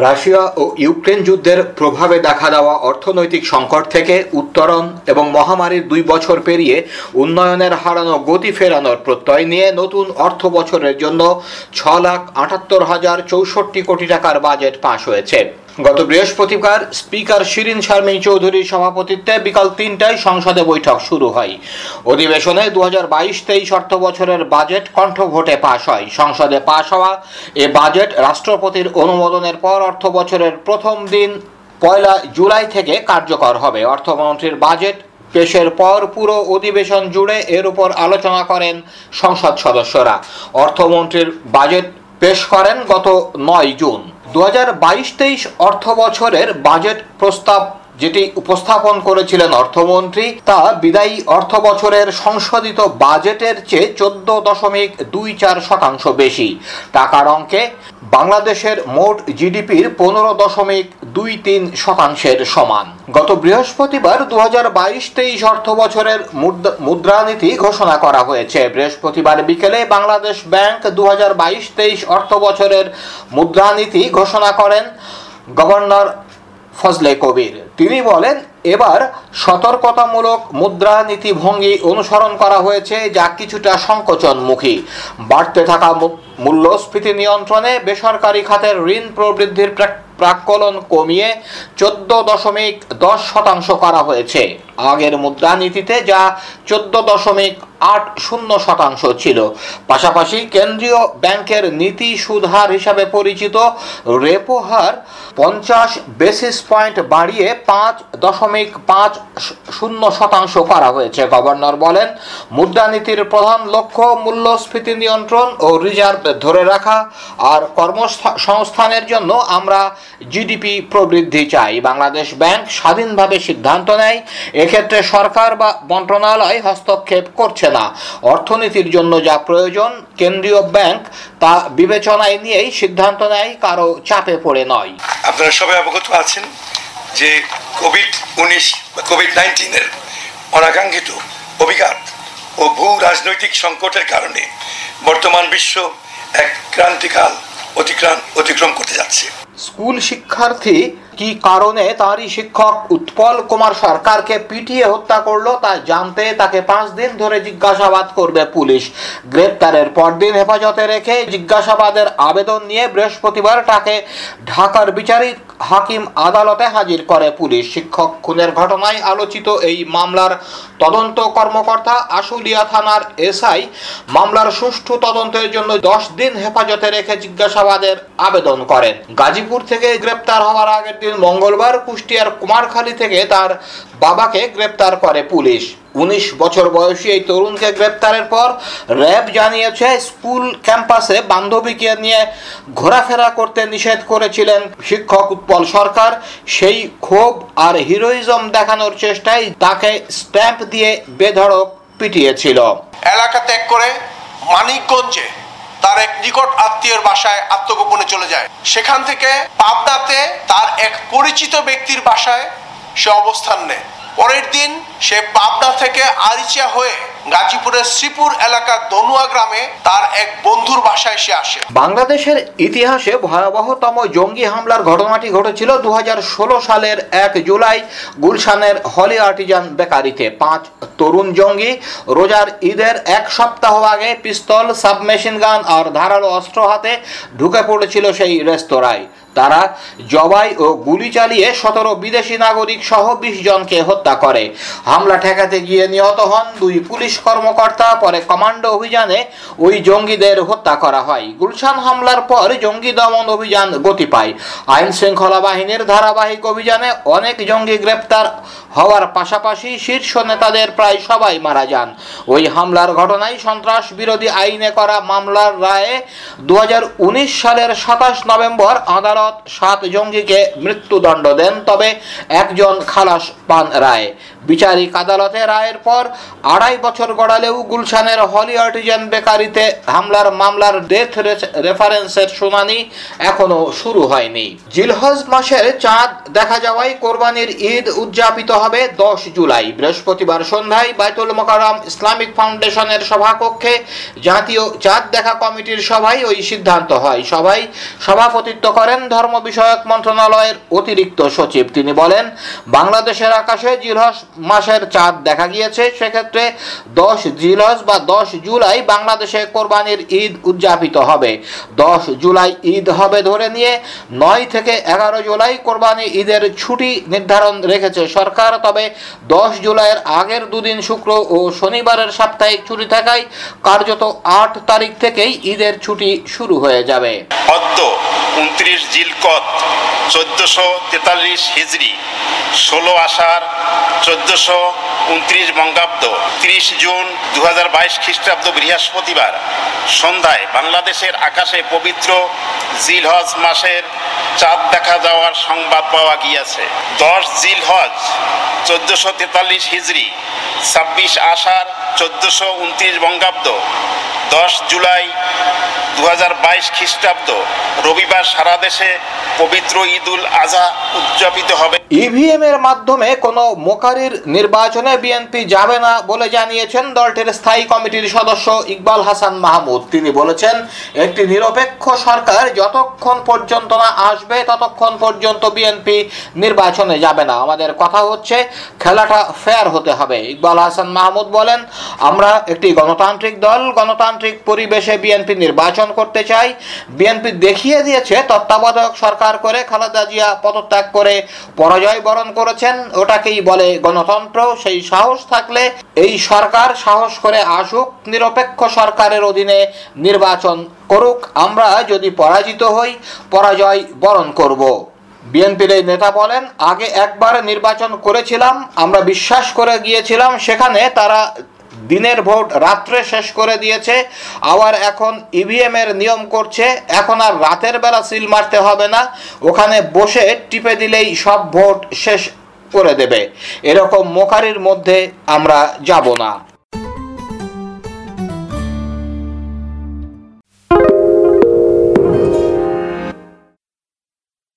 Russia ও Ukraine যুদ্ধের প্রভাবে দেখা দেওয়া অর্থনৈতিক সংকট থেকে উত্তরণ এবং মহামারীর দুই বছর পেরিয়ে উন্নয়নের হারানো গতি ফেরানোর প্রত্যয় নিয়ে নতুন অর্থ বছরের জন্য ছ লাখ আটাত্তর হাজার চৌষট্টি কোটি টাকার বাজেট পাশ হয়েছে। গত বৃহস্পতিবার স্পিকার শিরিন শারমিন চৌধুরীর সভাপতিত্বে বিকাল তিনটায় সংসদে বৈঠক শুরু হয়। অধিবেশনে দু হাজার বাইশ তেইশ অর্থ বছরের বাজেট কণ্ঠ ভোটে পাশ হয়। সংসদে পাশ হওয়া এ বাজেট রাষ্ট্রপতির অনুমোদনের পর অর্থ বছরের প্রথম দিন পয়লা জুলাই থেকে কার্যকর হবে। অর্থমন্ত্রীর বাজেট পেশের পর পুরো অধিবেশন জুড়ে এর উপর আলোচনা করেন সংসদ সদস্যরা। অর্থমন্ত্রীর বাজেট পেশ করেন গত নয় জুন। দু হাজার বাইশ তেইশ অর্থ বছরের বাজেট প্রস্তাব যেটি উপস্থাপন করেছিলেন অর্থমন্ত্রী, তা বিদায়ী অর্থ বছরের সংশোধিত বাজেটের চেয়ে চোদ্দ দশমিক দুই চার শতাংশ বেশি। টাকার অঙ্কে বাংলাদেশের মোট জিডিপির পনেরো দশমিক দুই তিন শতাংশের সমান। গত বৃহস্পতিবার দু হাজার বাইশ তেইশ অর্থ বছরের মুদ্রানীতি ঘোষণা করা হয়েছে। বৃহস্পতিবার বিকেলে বাংলাদেশ ব্যাংক দু হাজার বাইশ তেইশ অর্থ বছরের মুদ্রানীতি ঘোষণা করেন গভর্নর ফজলে কবির। তিনি বলেন এবার সতর্কতামূলক মুদ্রানীতি ভঙ্গি অনুসরণ করা হয়েছে যা কিছুটা সংকোচনমুখী। বাড়তে থাকা মূল্যস্ফীতি নিয়ন্ত্রণে বেসরকারি খাতের ঋণ প্রবৃদ্ধির প্রাক্কলন কমিয়ে চোদ্দ দশমিক দশ শতাংশ করা হয়েছে। আগের মুদ্রানীতিতে যা চোদ্দ দশমিক আট শূন্য শতাংশ ছিল। পাশাপাশি কেন্দ্রীয় ব্যাংকের নীতি সুধার হিসাবে পরিচিত রেপো হার পঞ্চাশ বেসিস পয়েন্ট বাড়িয়ে পাঁচ দশমিক পাঁচ শূন্য শতাংশ করা হয়েছে। গভর্নর বলেন, মুদ্রানীতির প্রধান লক্ষ্য মূল্যস্ফীতি নিয়ন্ত্রণ ও রিজার্ভ ধরে রাখা, আর কর্মসংস্থানের জন্য আমরা জিডিপি প্রবৃদ্ধি চাই। বাংলাদেশ ব্যাংক স্বাধীনভাবে সিদ্ধান্ত নেয়, এক্ষেত্রে সরকার বা মন্ত্রণালয় হস্তক্ষেপ করছে না। অর্থনীতির জন্য যা প্রয়োজন, কেন্দ্রীয় ব্যাংক তা বিবেচনায় নিয়েই সিদ্ধান্ত নেয় কারও চাপে পড়ে নয়। আপনারা সবাই অবগত আছেন। যে কোভিড উনিশ বা কোভিড নাইন্টিনের অনাকাঙ্ক্ষিত অভিঘাত ও ভূ রাজনৈতিক সংকটের কারণে বর্তমান বিশ্ব এক ক্রান্তিকাল অতিক্রাম অতিক্রম করতে যাচ্ছে। স্কুল শিক্ষার্থী কি কারণে তারই শিক্ষক উৎপল কুমার সরকারকে পিটিয়ে হত্যা করল তা জানতে তাকে পাঁচ দিন ধরে জিজ্ঞাসাবাদ করবে পুলিশ। গ্রেপ্তারের পরদিন হেফাজতে রেখে জিজ্ঞাসাবাদের আবেদন নিয়ে বৃহস্পতিবার তাকে ঢাকার বিচারিক হাকিম আদালতে হাজির করে পুলিশ শিক্ষক। খুনের ঘটনায় আলোচিত এই মামলার তদন্ত কর্মকর্তা আশুলিয়া থানার এসআই। মামলার সুষ্ঠু তদন্তের জন্য দশ দিন হেফাজতে রেখে জিজ্ঞাসাবাদের আবেদন করেন। গাজীপুর থেকে গ্রেপ্তার হওয়ার আগের দিন মঙ্গলবার কুষ্টিয়ার কুমারখালী থেকে তার বাবাকে গ্রেপ্তার করে পুলিশ। উনিশ বছর বয়সী এই তরুণকে গ্রেপ্তারের পর র্যাব জানিয়েছে, স্কুল ক্যাম্পাসে বান্ধবীকে নিয়ে ঘোরাফেরা করতে নিষেধ করেছিলেন শিক্ষক উৎপল সরকার। সেই ক্ষোভ আর হিরোইজম দেখানোর চেষ্টায় তাকে স্ট্যাম্প দিয়ে বেধড়ক পিটিয়েছিল। এলাকা ত্যাগ করে মানিকগঞ্জে তার এক নিকট আত্মীয়ের বাসায় আত্মগোপনে চলে যায়। সেখান থেকে পাবনাতে তার এক পরিচিত ব্যক্তির বাসায় সে অবস্থান নেয়। পরের দিন সে পাবনা থেকে আরিচা হয়ে গাজীপুরের শ্রীপুর এলাকার দনুয়া গ্রামে তার এক বন্ধুর বাসায় সে আসে। বাংলাদেশের ইতিহাসে ভয়াবহতম জঙ্গি হামলার ঘটনাটি ঘটেছিল দু হাজার ষোলো সালের এক জুলাই গুলশানের হলি আর্টিজান বেকারিতে। পাঁচ তরুণ জঙ্গি রোজার ঈদের এক সপ্তাহ আগে পিস্তল, সাবমেশিন গান আর ধারালো অস্ত্র হাতে ঢুকে পড়েছিল সেই রেস্তোরাঁয়। তারা জবাই ও গুলি চালিয়ে সতেরো বিদেশি নাগরিক সহ বিশ জনকে হত্যা করে। হামলা ঠেকাতে গিয়ে নিহত হন দুই পুলিশ কর্মকর্তা, পরে কমান্ডো অভিযানে ওই জঙ্গিদের হত্যা করা হয়। গুলশান হামলার পর জঙ্গি দমন অভিযান গতি পায়। আইন শৃঙ্খলা বাহিনীর ধারাবাহিক অভিযানে অনেক জঙ্গি গ্রেপ্তার হওয়ার পাশাপাশি শীর্ষ নেতাদের প্রায় সবাই মারা যান। ওই হামলার ঘটনায় সন্ত্রাস বিরোধী আইনে করা মামলার রায়ে দু হাজার উনিশ সালের সাতাশ নভেম্বর আদালত সাত জঙ্গিকে মৃত্যুদণ্ড দেন, তবে একজন খালাস পান রায়। বিচারিক আদালতে রায়ের পর আড়াই বছর গড়ালেও গুলশানের হলি আর্টিজান বেকারিতে হামলার মামলার ডেথ রেফারেন্সের শুনানি এখনও শুরু হয়নি। জিলহজ মাসের চাঁদ দেখা যাওয়ায় কোরবানির ঈদ উদযাপিত হবে দশ জুলাই। বৃহস্পতিবার সন্ধ্যায় বাইতুল মোকারম ইসলামিক ফাউন্ডেশনের সভাকক্ষে জাতীয় চাঁদ দেখা কমিটির সভায় ওই সিদ্ধান্ত হয়। সভায় সভাপতিত্ব করেন ধর্ম বিষয়ক মন্ত্রণালয়ের অতিরিক্ত সচিব। তিনি বলেন, বাংলাদেশের আকাশে জিলহজ মাসের চাঁদ দেখা গিয়েছে। সেক্ষেত্রে দশ জিলহজ বা দশ জুলাই বাংলাদেশে কোরবানির ঈদ উদযাপিত হবে। দশ জুলাই ঈদ হবে ধরে নিয়ে নয় থেকে এগারো জুলাই কোরবানি ঈদের ছুটি নির্ধারণ রেখেছে সরকার। তবে দশ জুলাইয়ের আগের দুদিন শুক্র ও শনিবারের সাপ্তাহিক ছুটি থাকায় কার্যত আট তারিখ থেকেই ঈদের ছুটি শুরু হয়ে যাবে। উনত্রিশ জিলকত চোদ্দশো তেতাল্লিশ হিজড়ি ষোলো আষাঢ়, চোদ্দশো উনত্রিশ বঙ্গাব্দ, ত্রিশ জুন দু খ্রিস্টাব্দ বৃহস্পতিবার, সন্ধ্যায় বাংলাদেশের আকাশে পবিত্র জিলহজ মাসের চাঁদ দেখা যাওয়ার সংবাদ পাওয়া গিয়েছে। দশ জিলহজ, চোদ্দশো তেতাল্লিশ হিজড়ি ছাব্বিশ আষাঢ়, চোদ্দশো উনত্রিশ বঙ্গাব্দ, দশ জুলাই দু খ্রিস্টাব্দ রবিবার সারা দেশে পবিত্র ঈদ উল আজহা উদযাপিত হবে। ইভিএম এর মাধ্যমে কোনো মোকারির নির্বাচনে বিএনপি যাবে না বলে জানিয়েছেন দলটির স্থায়ী কমিটির সদস্য ইকবাল হাসান মাহমুদ। তিনি বলেছেন, একটি নিরপেক্ষ সরকার যতক্ষণ পর্যন্ত না আসবে, ততক্ষণ পর্যন্ত বিএনপি নির্বাচনে যাবে না। আমাদের কথা হচ্ছে, খেলাটা ফেয়ার হতে হবে। ইকবাল হাসান মাহমুদ বলেন, আমরা একটি গণতান্ত্রিক দল, গণতান্ত্রিক পরিবেশে বিএনপি নির্বাচন করতে চাই। বিএনপি দেখিয়ে দিয়েছে, তত্ত্বাবধায়ক সরকার করে খালেদা জিয়া পদত্যাগ করে পরাজয় বরণ করেছেন, ওটাকেই বলে গণতন্ত্র। সেই সাহস থাকলে এই সরকার সাহস করে আসুক, নিরপেক্ষ সরকারের অধীনে নির্বাচন করুক। আমরা যদি পরাজিত হই, পরাজয় বরণ করব। বিএনপির এই নেতা বলেন, আগে একবার নির্বাচন করেছিলাম, আমরা বিশ্বাস করে গিয়েছিলাম, সেখানে তারা দিনের ভোট রাত্রে শেষ করে দিয়েছে, আবার এখন ইভিএম এর নিয়ম করছে, এখন আর রাতের বেলা সিল মারতে হবে না, ওখানে বসে টিপে দিলেই সব ভোট শেষ করে দেবে। এরকম মোকারির মধ্যে আমরা যাব না।